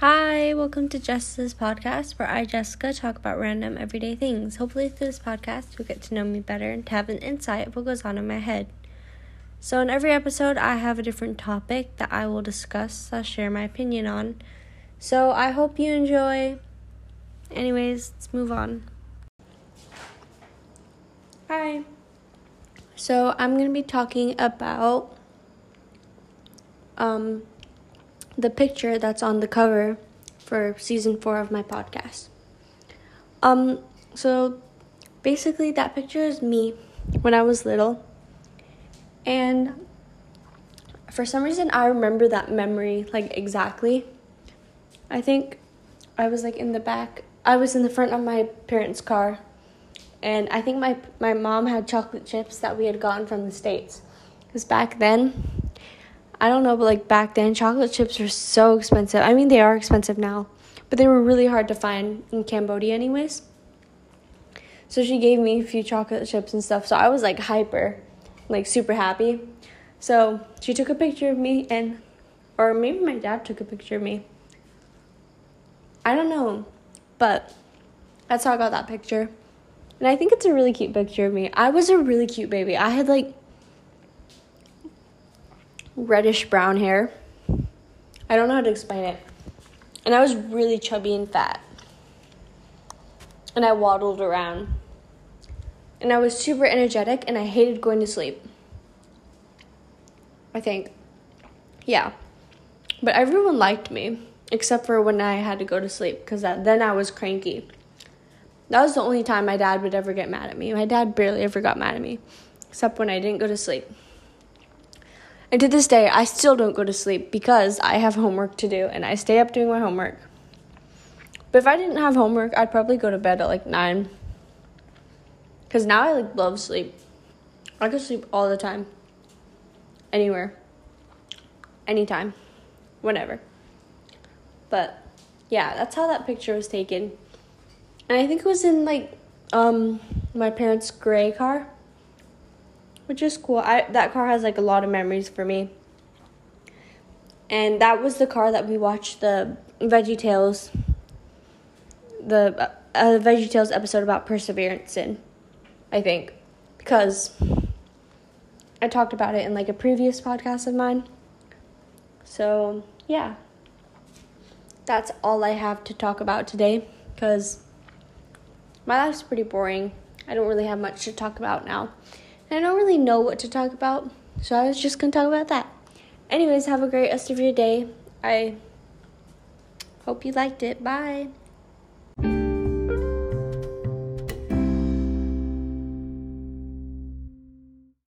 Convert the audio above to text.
welcome to Jessica's podcast, where I, Jessica, talk about random everyday things. Hopefully, through this podcast, you'll get to know me better and to have an insight of what goes on in my head. So, in every episode, I have a different topic that I will discuss, I'll share my opinion on. So, I hope you enjoy. Anyways, let's move on. Hi. So, I'm going to be talking about um the picture that's on the cover for season four of my podcast. Um, so basically, that picture is me when I was little, and for some reason, I remember that memory like exactly. I think I was like in the back. I was in the front of my parents' car, and I think my my mom had chocolate chips that we had gotten from the states. Because back then, I don't know, but like back then, chocolate chips were so expensive. I mean, they are expensive now, but they were really hard to find in Cambodia, anyways. So she gave me a few chocolate chips and stuff. So I was like hyper, like super happy. So she took a picture of me, and, or maybe my dad took a picture of me. I don't know, but that's how I got that picture. And I think it's a really cute picture of me. I was a really cute baby. I had like reddish brown hair. I don't know how to explain it. And I was really chubby and fat. And I waddled around. And I was super energetic and I hated going to sleep. I think. Yeah. But everyone liked me except for when I had to go to sleep because then I was cranky. That was the only time my dad would ever get mad at me. My dad barely ever got mad at me except when I didn't go to sleep. And to this day, I still don't go to sleep because I have homework to do and I stay up doing my homework. But if I didn't have homework, I'd probably go to bed at like 9. Cuz now I like love sleep. I could sleep all the time. Anywhere. Anytime. Whenever. But yeah, that's how that picture was taken. And I think it was in like um my parents' gray car which is cool. I that car has like a lot of memories for me. And that was the car that we watched the Veggie Tales the uh, Veggie Tales episode about perseverance in. I think because I talked about it in like a previous podcast of mine. So, yeah. That's all I have to talk about today cuz my life's pretty boring. I don't really have much to talk about now. I don't really know what to talk about, so I was just gonna talk about that. Anyways, have a great rest of your day. I hope you liked it. Bye.